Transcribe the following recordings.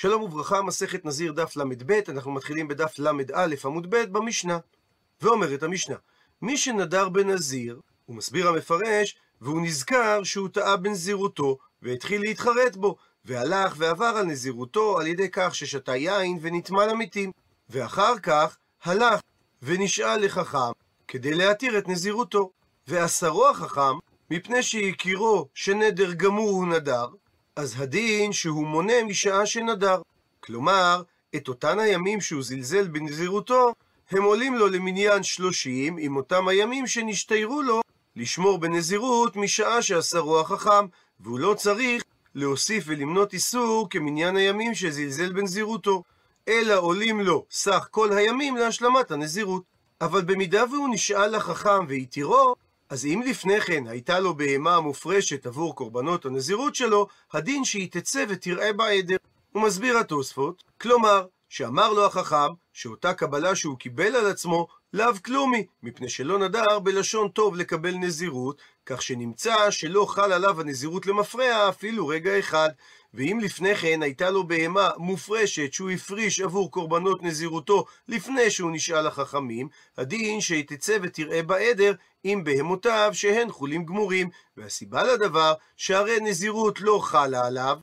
שלום וברכה, מסכת נזיר דף ל"ב, אנחנו מתחילים בדף ל"א עמוד ב' במשנה. ואומרת המשנה, מי שנדר בנזיר, הוא מסביר המפרש, והוא נזכר שהוא טעה בנזירותו, והתחיל להתחרט בו, והלך ועבר על נזירותו על ידי כך ששתה יין ונטמע למתים, ואחר כך הלך ונשאל לחכם כדי להתיר את נזירותו. ואסרו החכם, מפני שהכירו שנדר גמור הוא נדר, אז הדין שהוא מונה משעה שנדר. כלומר, את אותן הימים שהוא זלזל בנזירותו, הם עולים לו למניין שלושים עם אותם הימים שנשתיירו לו לשמור בנזירות משעה שאסרו החכם, והוא לא צריך להוסיף ולמנות איסור כמניין הימים שזלזל בנזירותו, אלא עולים לו סך כל הימים להשלמת הנזירות. אבל במידה והוא נשאל לחכם והתירו, אז אם לפני כן הייתה לו בהמה מופרשת עבור קורבנות הנזירות שלו, הדין שהיא תצא ותראה בעדר. הוא מסביר התוספות, כלומר, שאמר לו החכם, שאותה קבלה שהוא קיבל על עצמו, לאו כלומי, מפני שלא נדר בלשון טוב לקבל נזירות, כך שנמצא שלא חל עליו הנזירות למפרע אפילו רגע אחד. ואם לפני כן הייתה לו בהמה מופרשת שהוא הפריש עבור קורבנות נזירותו לפני שהוא נשאל החכמים, הדין שהיא תצא ותראה בעדר עם בהמותיו שהן חולים גמורים, והסיבה לדבר שהרי נזירות לא חלה עליו,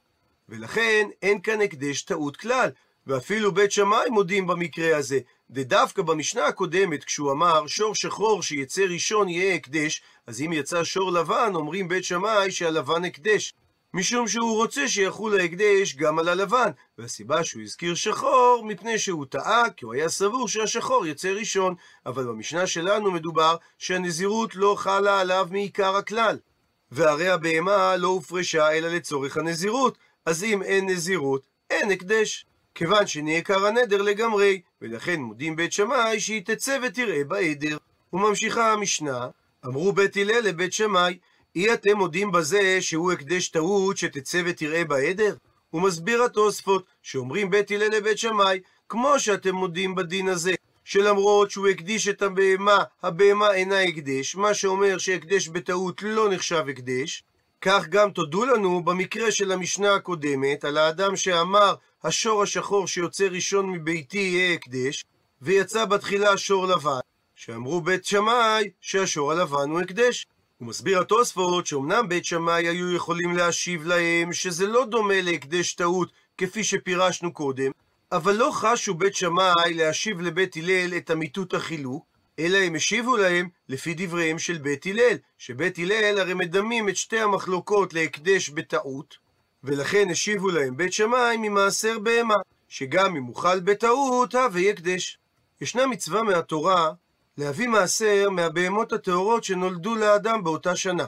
ולכן אין כאן הקדש טעות כלל, ואפילו בית שמאי מודים במקרה הזה. ודווקא במשנה הקודמת, כשהוא אמר שור שחור שיצא ראשון יהיה הקדש, אז אם יצא שור לבן, אומרים בית שמאי שהלבן הקדש. משום שהוא רוצה שיחול ההקדש גם על הלבן, והסיבה שהוא הזכיר שחור, מפני שהוא טעה, כי הוא היה סבור שהשחור יצא ראשון, אבל במשנה שלנו מדובר שהנזירות לא חלה עליו מעיקר הכלל. והרי הבהמה לא הופרשה אלא לצורך הנזירות, אז אם אין נזירות, אין הקדש. כיוון שנעקר הנדר לגמרי, ולכן מודים בית שמאי שהיא תצא ותראה בעדר. וממשיכה המשנה, אמרו בית הלל לבית שמאי, אי אתם מודים בזה שהוא הקדש טעות שתצא ותראה בעדר? הוא מסביר התוספות, שאומרים בית הלל לבית שמאי, כמו שאתם מודים בדין הזה, שלמרות שהוא הקדיש את הבהמה, הבהמה אינה הקדש, מה שאומר שהקדש בטעות לא נחשב הקדש, כך גם תודו לנו במקרה של המשנה הקודמת, על האדם שאמר, השור השחור שיוצא ראשון מביתי יהיה הקדש, ויצא בתחילה שור לבן, שאמרו בית שמאי שהשור הלבן הוא הקדש. הוא מסביר התוספות שאומנם בית שמאי היו יכולים להשיב להם שזה לא דומה להקדש טעות כפי שפירשנו קודם, אבל לא חשו בית שמאי להשיב לבית הלל את אמיתות החילוק, אלא הם השיבו להם לפי דבריהם של בית הלל, שבית הלל הרי מדמים את שתי המחלוקות להקדש בטעות, ולכן השיבו להם בית שמאי ממעשר בהמה, שגם אם הוחל בטעות, הווה יקדש. ישנה מצווה מהתורה להביא מעשר מהבהמות הטהורות שנולדו לאדם באותה שנה.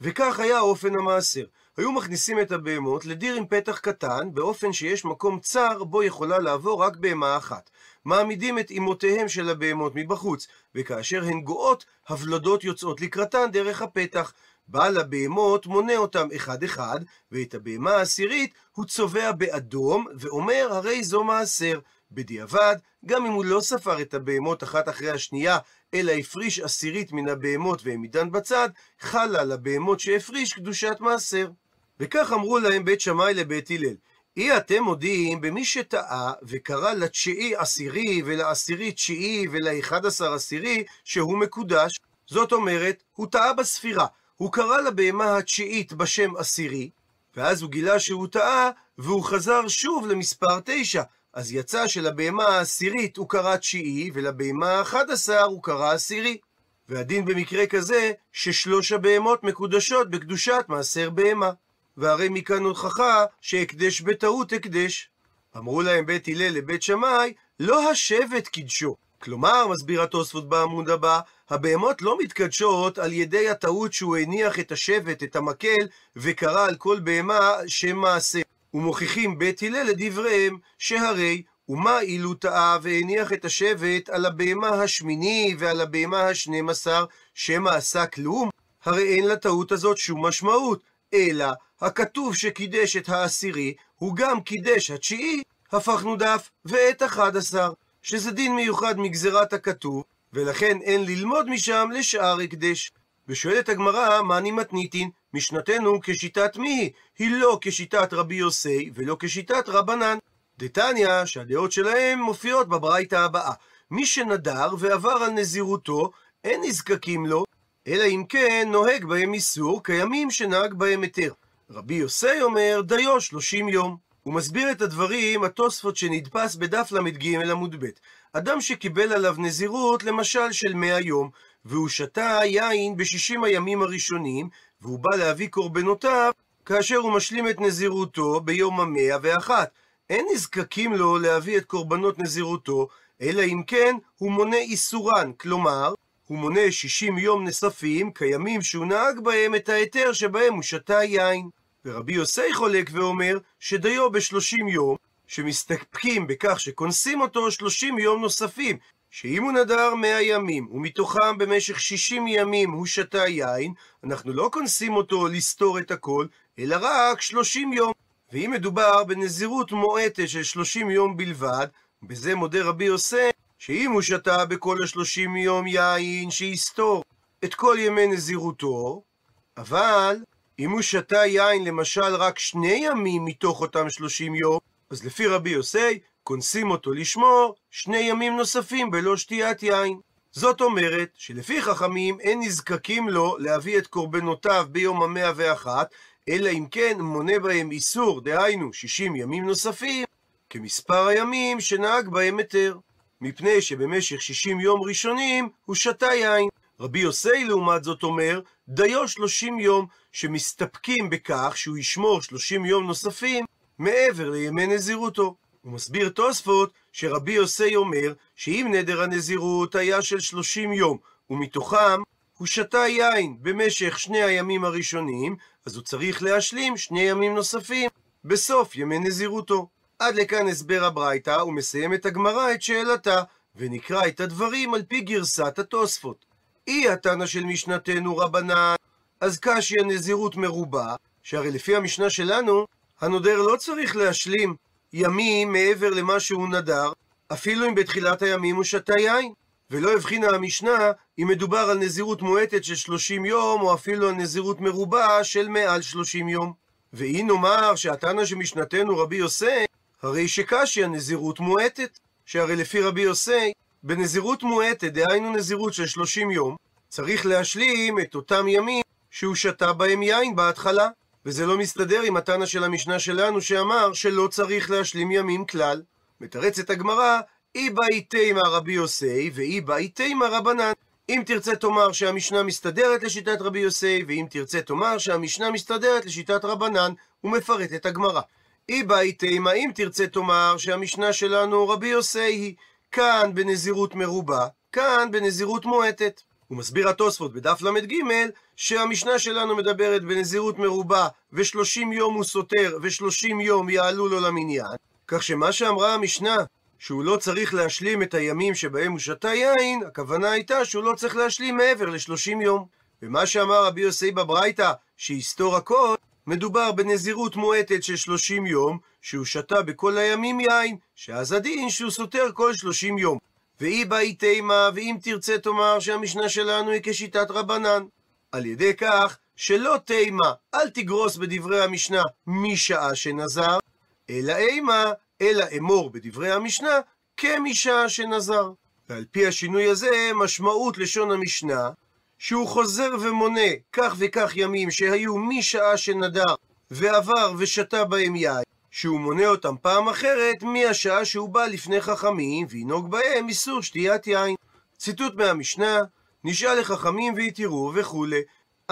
וכך היה אופן המעשר. היו מכניסים את הבהמות לדיר עם פתח קטן, באופן שיש מקום צר בו יכולה לעבור רק בהמה אחת. מעמידים את אמותיהם של הבהמות מבחוץ, וכאשר הן גואות, הוולדות יוצאות לקראתן דרך הפתח. בעל הבהמות מונה אותם אחד-אחד, ואת הבהמה העשירית הוא צובע באדום, ואומר הרי זו מעשר. בדיעבד, גם אם הוא לא ספר את הבהמות אחת אחרי השנייה, אלא הפריש עשירית מן הבהמות והעמידן בצד, חלה על הבהמות שהפריש קדושת מעשר. וכך אמרו להם בית שמאי לבית הלל, אי אתם מודיעים במי שטעה וקרא לתשיעי עשירי ולעשירי תשיעי ולאחד עשר עשירי שהוא מקודש, זאת אומרת, הוא טעה בספירה, הוא קרא לבהמה התשיעית בשם עשירי, ואז הוא גילה שהוא טעה, והוא חזר שוב למספר תשע, אז יצא שלבהמה העשירית הוא קרא תשיעי, ולבהמה האחד עשר הוא קרא עשירי. והדין במקרה כזה, ששלוש הבהמות מקודשות בקדושת מעשר בהמה. והרי מכאן הוכחה שהקדש בטעות הקדש. אמרו להם בית הלל לבית שמאי, לא השבט קידשו. כלומר, מסביר התוספות בעמוד הבא, הבהמות לא מתקדשות על ידי הטעות שהוא הניח את השבט, את המקל, וקרא על כל בהמה שם מעשה. ומוכיחים בית הלל לדבריהם, שהרי ומה אילו טעה והניח את השבט על הבהמה השמיני ועל הבהמה השנים עשר, שמא עשה כלום? הרי אין לטעות הזאת שום משמעות, אלא הכתוב שקידש את העשירי, הוא גם קידש התשיעי, הפכנו דף, ואת אחד עשר, שזה דין מיוחד מגזירת הכתוב, ולכן אין ללמוד משם לשאר הקדש. ושואלת הגמרא, מאני מתניתין? משנתנו כשיטת מי היא? היא לא כשיטת רבי יוסי ולא כשיטת רבנן. דתניא, שהדעות שלהם מופיעות בברייתא הבאה. מי שנדר ועבר על נזירותו, אין נזקקים לו, אלא אם כן נוהג בהם איסור, כימים שנהג בהם היתר. רבי יוסי אומר, דיו שלושים יום. הוא מסביר את הדברים, התוספות שנדפס בדף ל"ג עמוד ב'. אדם שקיבל עליו נזירות, למשל של מאה יום, והוא שתה יין בשישים הימים הראשונים, והוא בא להביא קורבנותיו, כאשר הוא משלים את נזירותו ביום המאה ואחת. אין נזקקים לו להביא את קורבנות נזירותו, אלא אם כן הוא מונה איסורן, כלומר, הוא מונה 60 יום נוספים, כימים שהוא נהג בהם את ההיתר שבהם הוא שתה יין. ורבי יוסי חולק ואומר שדיו בשלושים יום, שמסתפקים בכך שקונסים אותו 30 יום נוספים, שאם הוא נדר 100 ימים, ומתוכם במשך 60 ימים הוא שתה יין, אנחנו לא קונסים אותו לסתור את הכל, אלא רק 30 יום. ואם מדובר בנזירות מועטת של 30 יום בלבד, בזה מודה רבי יוסי, שאם הוא שתה בכל השלושים יום יין, שיסתור את כל ימי נזירותו, אבל אם הוא שתה יין למשל רק שני ימים מתוך אותם שלושים יום, אז לפי רבי יוסי, כונסים אותו לשמור שני ימים נוספים בלא שתיית יין. זאת אומרת שלפי חכמים אין נזקקים לו להביא את קורבנותיו ביום המאה ואחת, אלא אם כן מונה בהם איסור, דהיינו שישים ימים נוספים, כמספר הימים שנהג בהם היתר. מפני שבמשך שישים יום ראשונים הוא שתה יין. רבי יוסי לעומת זאת אומר, דיו שלושים יום, שמסתפקים בכך שהוא ישמור שלושים יום נוספים מעבר לימי נזירותו. הוא מסביר תוספות שרבי יוסי אומר שאם נדר הנזירות היה של שלושים יום, ומתוכם הוא שתה יין במשך שני הימים הראשונים, אז הוא צריך להשלים שני ימים נוספים בסוף ימי נזירותו. עד לכאן הסבר הברייתא, ומסיים את הגמרא את שאלתה, ונקרא את הדברים על פי גרסת התוספות. אי התנא של משנתנו רבנן, אז קשיא נזירות מרובה, שהרי לפי המשנה שלנו, הנודר לא צריך להשלים ימים מעבר למה שהוא נדר, אפילו אם בתחילת הימים הוא שתה יין. ולא הבחינה המשנה אם מדובר על נזירות מועטת של 30 יום, או אפילו על נזירות מרובה של מעל 30 יום. ואם נאמר שהתנא שמשנתנו רבי יוסי, הרי שקשיא נזירות מועטת, שהרי לפי רבי יוסי, בנזירות מועטת, דהיינו נזירות של 30 יום, צריך להשלים את אותם ימים שהוא שתה בהם יין בהתחלה. וזה לא מסתדר עם התנא של המשנה שלנו שאמר שלא צריך להשלים ימים כלל. מתרצת הגמרא, אי באי תימא רבי יוסי ואי באי תימא רבנן. אם תרצה תאמר שהמשנה מסתדרת לשיטת רבי יוסי, ואם תרצה תאמר שהמשנה מסתדרת לשיטת רבנן, הוא מפרט את הגמרא. אי באי תימא, אם תרצה תאמר שהמשנה שלנו רבי יוסי היא כאן בנזירות מרובה, כאן בנזירות מועטת. הוא מסביר התוספות בדף ל"ג שהמשנה שלנו מדברת בנזירות מרובה ושלושים יום הוא סותר ושלושים יום יעלו לו למניין כך שמה שאמרה המשנה שהוא לא צריך להשלים את הימים שבהם הוא שתה יין, הכוונה הייתה שהוא לא צריך להשלים מעבר לשלושים יום. ומה שאמר רבי יוסי בברייתא, שיסתור הכל, מדובר בנזירות מועטת של שלושים יום, שהוא שתה בכל הימים יין, שאז הדין שהוא סותר כל שלושים יום. ואי באי תימה, ואם תרצה תאמר שהמשנה שלנו היא כשיטת רבנן. על ידי כך שלא תימה, אל תגרוס בדברי המשנה משעה שנזר, אלא אימה, אלא אמור בדברי המשנה כמשעה שנזר. ועל פי השינוי הזה, משמעות לשון המשנה, שהוא חוזר ומונה כך וכך ימים שהיו משעה שנדר ועבר ושתה בהם יין, שהוא מונה אותם פעם אחרת מהשעה שהוא בא לפני חכמים וינהוג בהם איסור שתיית יין. ציטוט מהמשנה, נשאל לחכמים והתירו וכולי.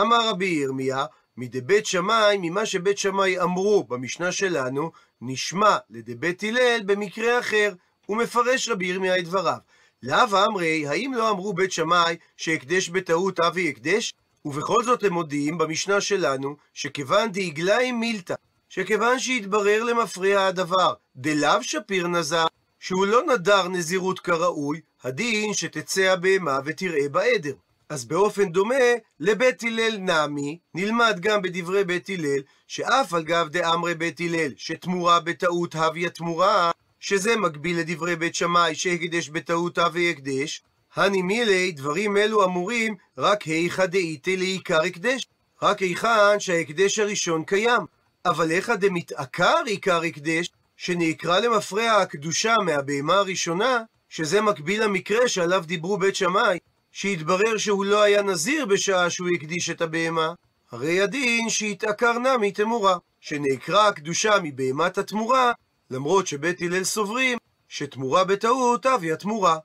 אמר רבי ירמיה, מדבית שמאי, ממה שבית שמאי אמרו במשנה שלנו, נשמע לדבית הלל במקרה אחר, ומפרש רבי ירמיה את דבריו. לאו אמרי, האם לא אמרו בית שמאי שהקדש בטעות אבי הקדש? ובכל זאת הם מודיעים במשנה שלנו, שכיוון דאיגלאי מילתא, שכיוון שהתברר למפריע הדבר, דלאו שפיר נזר, שהוא לא נדר נזירות כראוי, הדין שתצא הבהמה ותראה בעדר. אז באופן דומה, לבית הלל נמי, נלמד גם בדברי בית הלל, שאף על גב דאמרי בית הלל, שתמורה בטעות הביא תמורה, שזה מקביל לדברי בית שמאי שהקדש בטעות הווה הקדש, הני מילי, דברים אלו אמורים רק היכא דאיתי לעיקר הקדש, רק היכן שההקדש הראשון קיים. אבל היכא דמתעקר עיקר הקדש, שנקרא למפרע הקדושה מהבהמה הראשונה, שזה מקביל למקרה שעליו דיברו בית שמאי, שהתברר שהוא לא היה נזיר בשעה שהוא הקדיש את הבהמה, הרי הדין שהתעקר נמי תמורה, שנעקרה הקדושה מבהמת התמורה, למרות שבית הלל סוברים שתמורה בטעות אבי התמורה.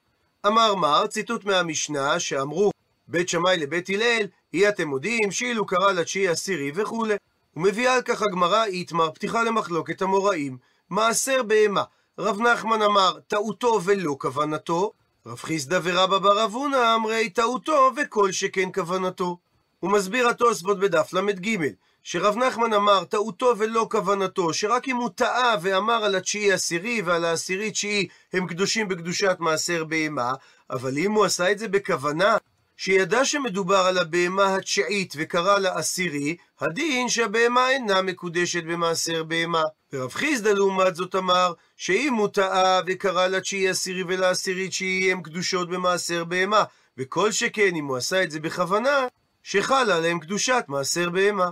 אמר מר, ציטוט מהמשנה, שאמרו בית שמאי לבית הלל, אי אתם מודיעים שאילו קרא לתשיעי עשירי וכולי. ומביאה על כך הגמרא איתמר פתיחה למחלוקת המוראים, מעשר בהמה. רב נחמן אמר, טעותו ולא כוונתו, רב חיסדא ורבא בר אבונה אמרי, טעותו וכל שכן כוונתו. הוא מסביר התוספות בדף ל"ג, שרב נחמן אמר טעותו ולא כוונתו, שרק אם הוא טעה ואמר על התשיעי עשירי ועל העשירי תשיעי הם קדושים בקדושת מעשר בהמה, אבל אם הוא עשה את זה בכוונה, שידע שמדובר על הבהמה התשיעית וקרא לה עשירי, הדין שהבהמה אינה מקודשת במעשר בהמה. ורב חיסדא לעומת זאת אמר, שאם הוא טעה וקרא לתשיעי עשירי ולעשירי תשיעי הם קדושות במעשר בהמה, וכל שכן אם הוא עשה את זה בכוונה, שחלה עליהם קדושת מעשר בהמה.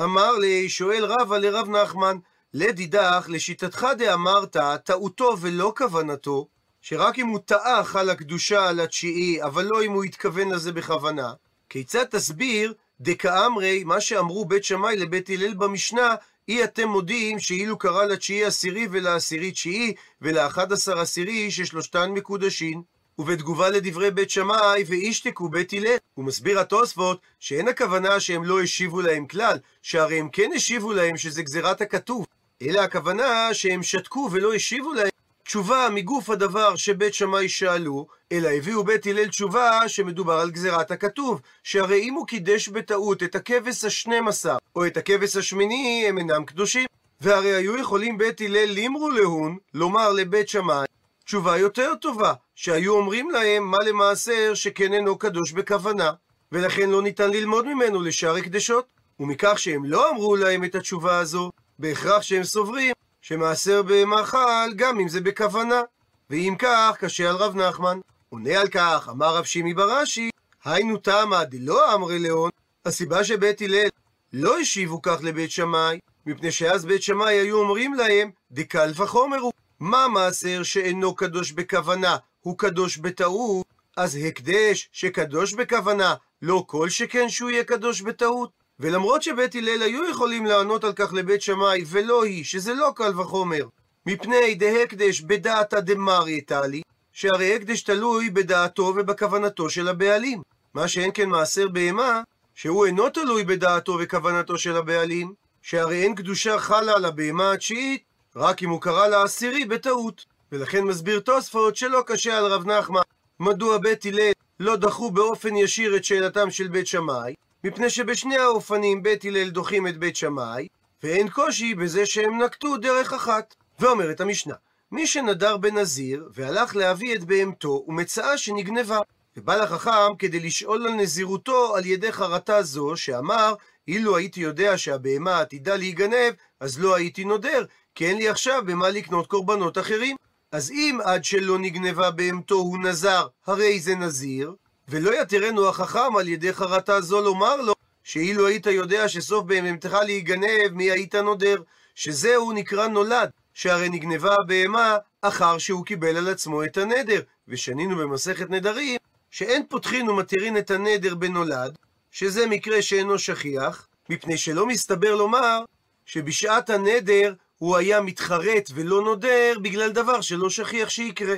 אמר לי, שואל רבא לרב נחמן, לדידך, לשיטתך דאמרת, טעותו ולא כוונתו, שרק אם הוא טעה חלה קדושה על התשיעי, אבל לא אם הוא התכוון לזה בכוונה, כיצד תסביר דקאמרי, מה שאמרו בית שמאי לבית הלל במשנה, אי אתם מודיעים שאילו קרא לתשיעי עשירי ולעשירי תשיעי ולאחד עשר עשירי ששלושתן מקודשין. ובתגובה לדברי בית שמאי, וישתקו בית הלל. הוא מסביר התוספות שאין הכוונה שהם לא השיבו להם כלל, שהרי הם כן השיבו להם שזה גזירת הכתוב, אלא הכוונה שהם שתקו ולא השיבו להם תשובה מגוף הדבר שבית שמאי שאלו, אלא הביאו בית הלל תשובה שמדובר על גזירת הכתוב, שהרי אם הוא קידש בטעות את הכבש השנים עשר, או את הכבש השמיני, הם אינם קדושים. והרי היו יכולים בית הלל לימרו להון, לומר לבית שמאי, תשובה יותר טובה, שהיו אומרים להם מה למעשר שכן אינו קדוש בכוונה, ולכן לא ניתן ללמוד ממנו לשאר הקדשות. ומכך שהם לא אמרו להם את התשובה הזו, בהכרח שהם סוברים שמעשר בהמה חל גם אם זה בכוונה. ואם כך, קשה על רב נחמן. עונה על כך, אמר רב שימי בראשי, היינו תמה דלא אמרי לאון, הסיבה שבית הלל לא השיבו כך לבית שמאי, מפני שאז בית שמאי היו אומרים להם, דקל וחומר הוא. מה מעשר שאינו קדוש בכוונה, הוא קדוש בטעות? אז הקדש שקדוש בכוונה, לא כל שכן שהוא יהיה קדוש בטעות. ולמרות שבית הלל היו יכולים לענות על כך לבית שמאי, ולא היא, שזה לא קל וחומר, מפני דהקדש בדעתא דמרי טלי, שהרי הקדש תלוי בדעתו ובכוונתו של הבעלים. מה שאין כן מעשר בהמה, שהוא אינו תלוי בדעתו וכוונתו של הבעלים, שהרי אין קדושה חלה על הבהמה התשיעית, רק אם הוא קרא לעשירי בטעות. ולכן מסביר תוספות שלא קשה על רב נחמן, מדוע בית הלל לא דחו באופן ישיר את שאלתם של בית שמאי, מפני שבשני האופנים בית הלל דוחים את בית שמאי, ואין קושי בזה שהם נקטו דרך אחת. ואומרת המשנה, מי שנדר בנזיר, והלך להביא את בהמתו, ומצאה שנגנבה. ובא לחכם כדי לשאול על נזירותו על ידי חרטה זו, שאמר, אילו הייתי יודע שהבהמה עתידה להיגנב, אז לא הייתי נודר, כי אין לי עכשיו במה לקנות קורבנות אחרים. אז אם עד שלא נגנבה בהמתו הוא נזר, הרי זה נזיר, ולא יתרנו החכם על ידי חרטה זו לומר לו, שאילו היית יודע שסוף בהמתך להיגנב, מי היית נודר? שזהו נקרא נולד, שהרי נגנבה הבהמה אחר שהוא קיבל על עצמו את הנדר. ושנינו במסכת נדרים, שאין פותחין ומתירין את הנדר בנולד, שזה מקרה שאינו שכיח, מפני שלא מסתבר לומר שבשעת הנדר הוא היה מתחרט ולא נודר בגלל דבר שלא שכיח שיקרה.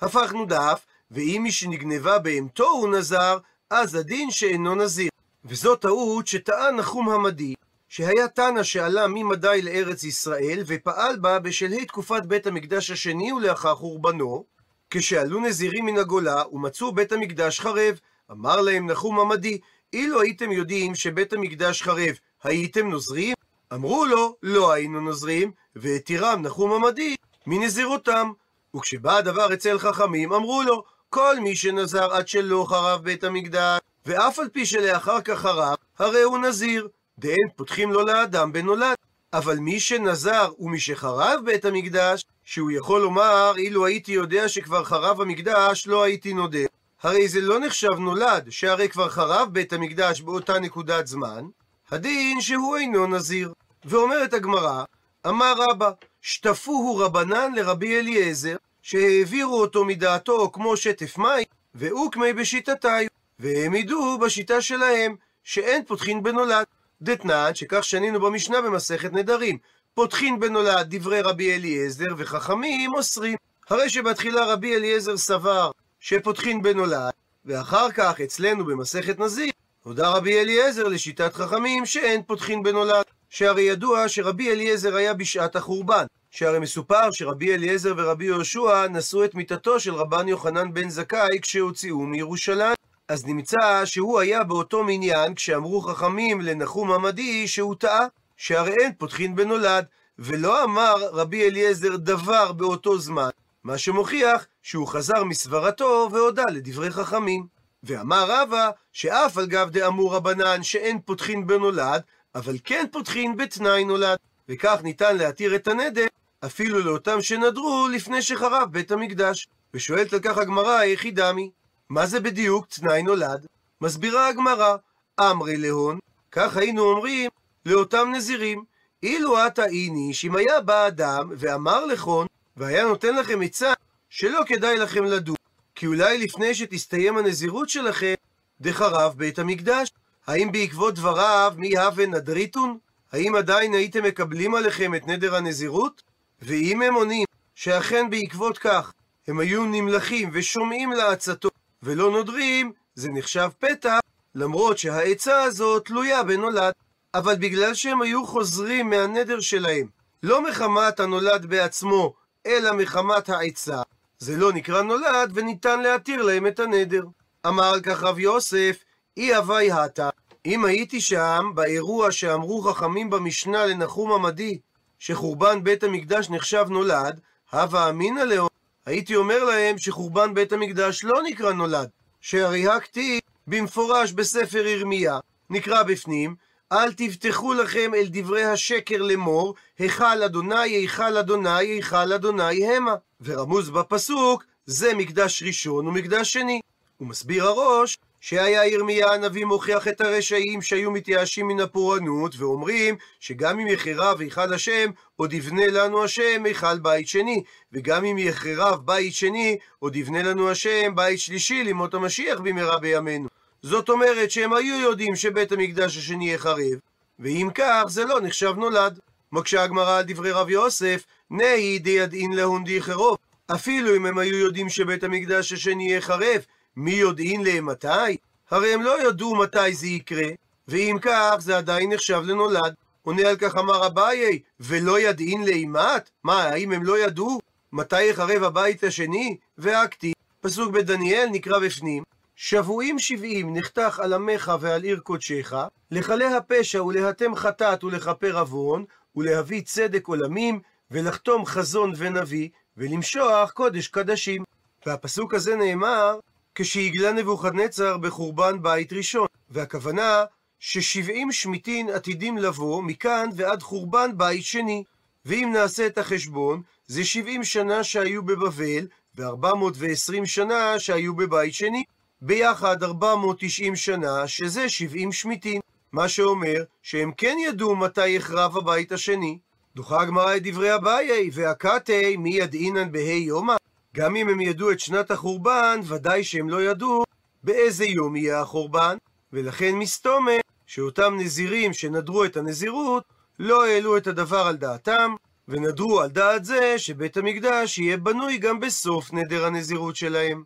הפכנו דף, ואם מי שנגנבה בהמתו הוא נזר, אז הדין שאינו נזיר. וזו טעות שטען נחום המדי, שהיה תנא שעלה ממדי לארץ ישראל, ופעל בה בשלהי תקופת בית המקדש השני ולאחר חורבנו, כשעלו נזירים מן הגולה ומצאו בית המקדש חרב. אמר להם נחום המדי, אילו הייתם יודעים שבית המקדש חרב, הייתם נוזרים? אמרו לו, לא היינו נוזרים, והתירם נחום המדי מנזירותם. וכשבא הדבר אצל חכמים, אמרו לו, כל מי שנזר עד שלא חרב בית המקדש, ואף על פי שלאחר כך חרב, הרי הוא נזיר, דאין פותחים לו לאדם בנולד. אבל מי שנזר ומי שחרב בית המקדש, שהוא יכול לומר, אילו הייתי יודע שכבר חרב המקדש, לא הייתי נודר. הרי זה לא נחשב נולד, שהרי כבר חרב בית המקדש באותה נקודת זמן, הדין שהוא אינו נזיר. ואומרת הגמרא, אמר רבא, שטפוהו רבנן לרבי אליעזר, שהעבירו אותו מדעתו כמו שטף מים, ואוקמי בשיטתי, והעמידו בשיטה שלהם, שאין פותחין בנולד. דתנן, שכך שנינו במשנה במסכת נדרים, פותחין בנולד דברי רבי אליעזר, וחכמים אוסרים. הרי שבתחילה רבי אליעזר סבר שפותחין בנולד, ואחר כך אצלנו במסכת נזיר, הודה רבי אליעזר לשיטת חכמים שאין פותחין בנולד. שהרי ידוע שרבי אליעזר היה בשעת החורבן, שהרי מסופר שרבי אליעזר ורבי יהושע נשאו את מיתתו של רבן יוחנן בן זכאי כשהוציאו מירושלים. אז נמצא שהוא היה באותו מניין כשאמרו חכמים לנחום עמדי שהוא טעה, שהרי אין פותחין בנולד, ולא אמר רבי אליעזר דבר באותו זמן, מה שמוכיח שהוא חזר מסברתו והודה לדברי חכמים. ואמר רבא שאף על גב דאמור רבנן שאין פותחין בנולד, אבל כן פותחין בתנאי נולד, וכך ניתן להתיר את הנדר אפילו לאותם שנדרו לפני שחרב בית המקדש. ושואלת על כך הגמרא, היכי דמי, מה זה בדיוק תנאי נולד? מסבירה הגמרא, אמרי להון, כך היינו אומרים לאותם נזירים, אילו עתה איניש, אם היה בא אדם ואמר לכון, והיה נותן לכם עצה שלא כדאי לכם לדון, כי אולי לפני שתסתיים הנזירות שלכם, דחרב בית המקדש. האם בעקבות דבריו מי הווה נדריתון? האם עדיין הייתם מקבלים עליכם את נדר הנזירות? ואם הם עונים שאכן בעקבות כך הם היו נמלכים ושומעים לעצתו ולא נודרים, זה נחשב פתח, למרות שהעצה הזאת תלויה בנולד. אבל בגלל שהם היו חוזרים מהנדר שלהם, לא מחמת הנולד בעצמו, אלא מחמת העצה, זה לא נקרא נולד וניתן להתיר להם את הנדר. אמר על כך רב יוסף, אי הווי הטה, אם הייתי שם, באירוע שאמרו חכמים במשנה לנחום עמדי, שחורבן בית המקדש נחשב נולד, הווה אמינא לאום, הייתי אומר להם שחורבן בית המקדש לא נקרא נולד, שהרי הכתיב במפורש בספר ירמיה, נקרא בפנים, אל תבטחו לכם אל דברי השקר לאמור, היכל אדוני, היכל אדוני, היכל אדוני המה. ורמוז בפסוק, זה מקדש ראשון ומקדש שני. הוא מסביר הראש, שהיה ירמיה הנביא מוכיח את הרשעים שהיו מתייאשים מן הפורענות, ואומרים שגם אם יחרב היכל השם, עוד יבנה לנו השם היכל בית שני, וגם אם יחרב בית שני, עוד יבנה לנו השם בית שלישי למות המשיח במהרה בימינו. זאת אומרת שהם היו יודעים שבית המקדש השני יחרב, ואם כך זה לא נחשב נולד. מקשה הגמרא על דברי רב יוסף, נהי דידעין להון דיחרוב. אפילו אם הם היו יודעים שבית המקדש השני יחרב, מי יודעין להם מתי? הרי הם לא ידעו מתי זה יקרה, ואם כך זה עדיין נחשב לנולד. עונה על כך אמר אביי, ולא ידעין לאימת? מה, האם הם לא ידעו? מתי יחרב הבית השני? והכתיב, פסוק בדניאל נקרא בפנים, שבועים שבעים נחתך על עמך ועל עיר קודשך, לכלה הפשע ולהתם חטאת ולכפר עוון, ולהביא צדק עולמים, ולחתום חזון ונביא, ולמשוח קודש קדשים. והפסוק הזה נאמר כשהגלה נבוכדנצר בחורבן בית ראשון, והכוונה ששבעים שמיטין עתידים לבוא מכאן ועד חורבן בית שני. ואם נעשה את החשבון, זה שבעים שנה שהיו בבבל, ו-420 שנה שהיו בבית שני. ביחד 490 שנה, שזה 70 שמיטין. מה שאומר שהם כן ידעו מתי יחרב הבית השני. דוחה הגמרא את דברי אביי, והקתי מי ידעינן בה' יומא? גם אם הם ידעו את שנת החורבן, ודאי שהם לא ידעו באיזה יום יהיה החורבן, ולכן מסתומה שאותם נזירים שנדרו את הנזירות, לא העלו את הדבר על דעתם, ונדרו על דעת זה שבית המקדש יהיה בנוי גם בסוף נדר הנזירות שלהם.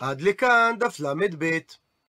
עד לכאן דף ל"ב.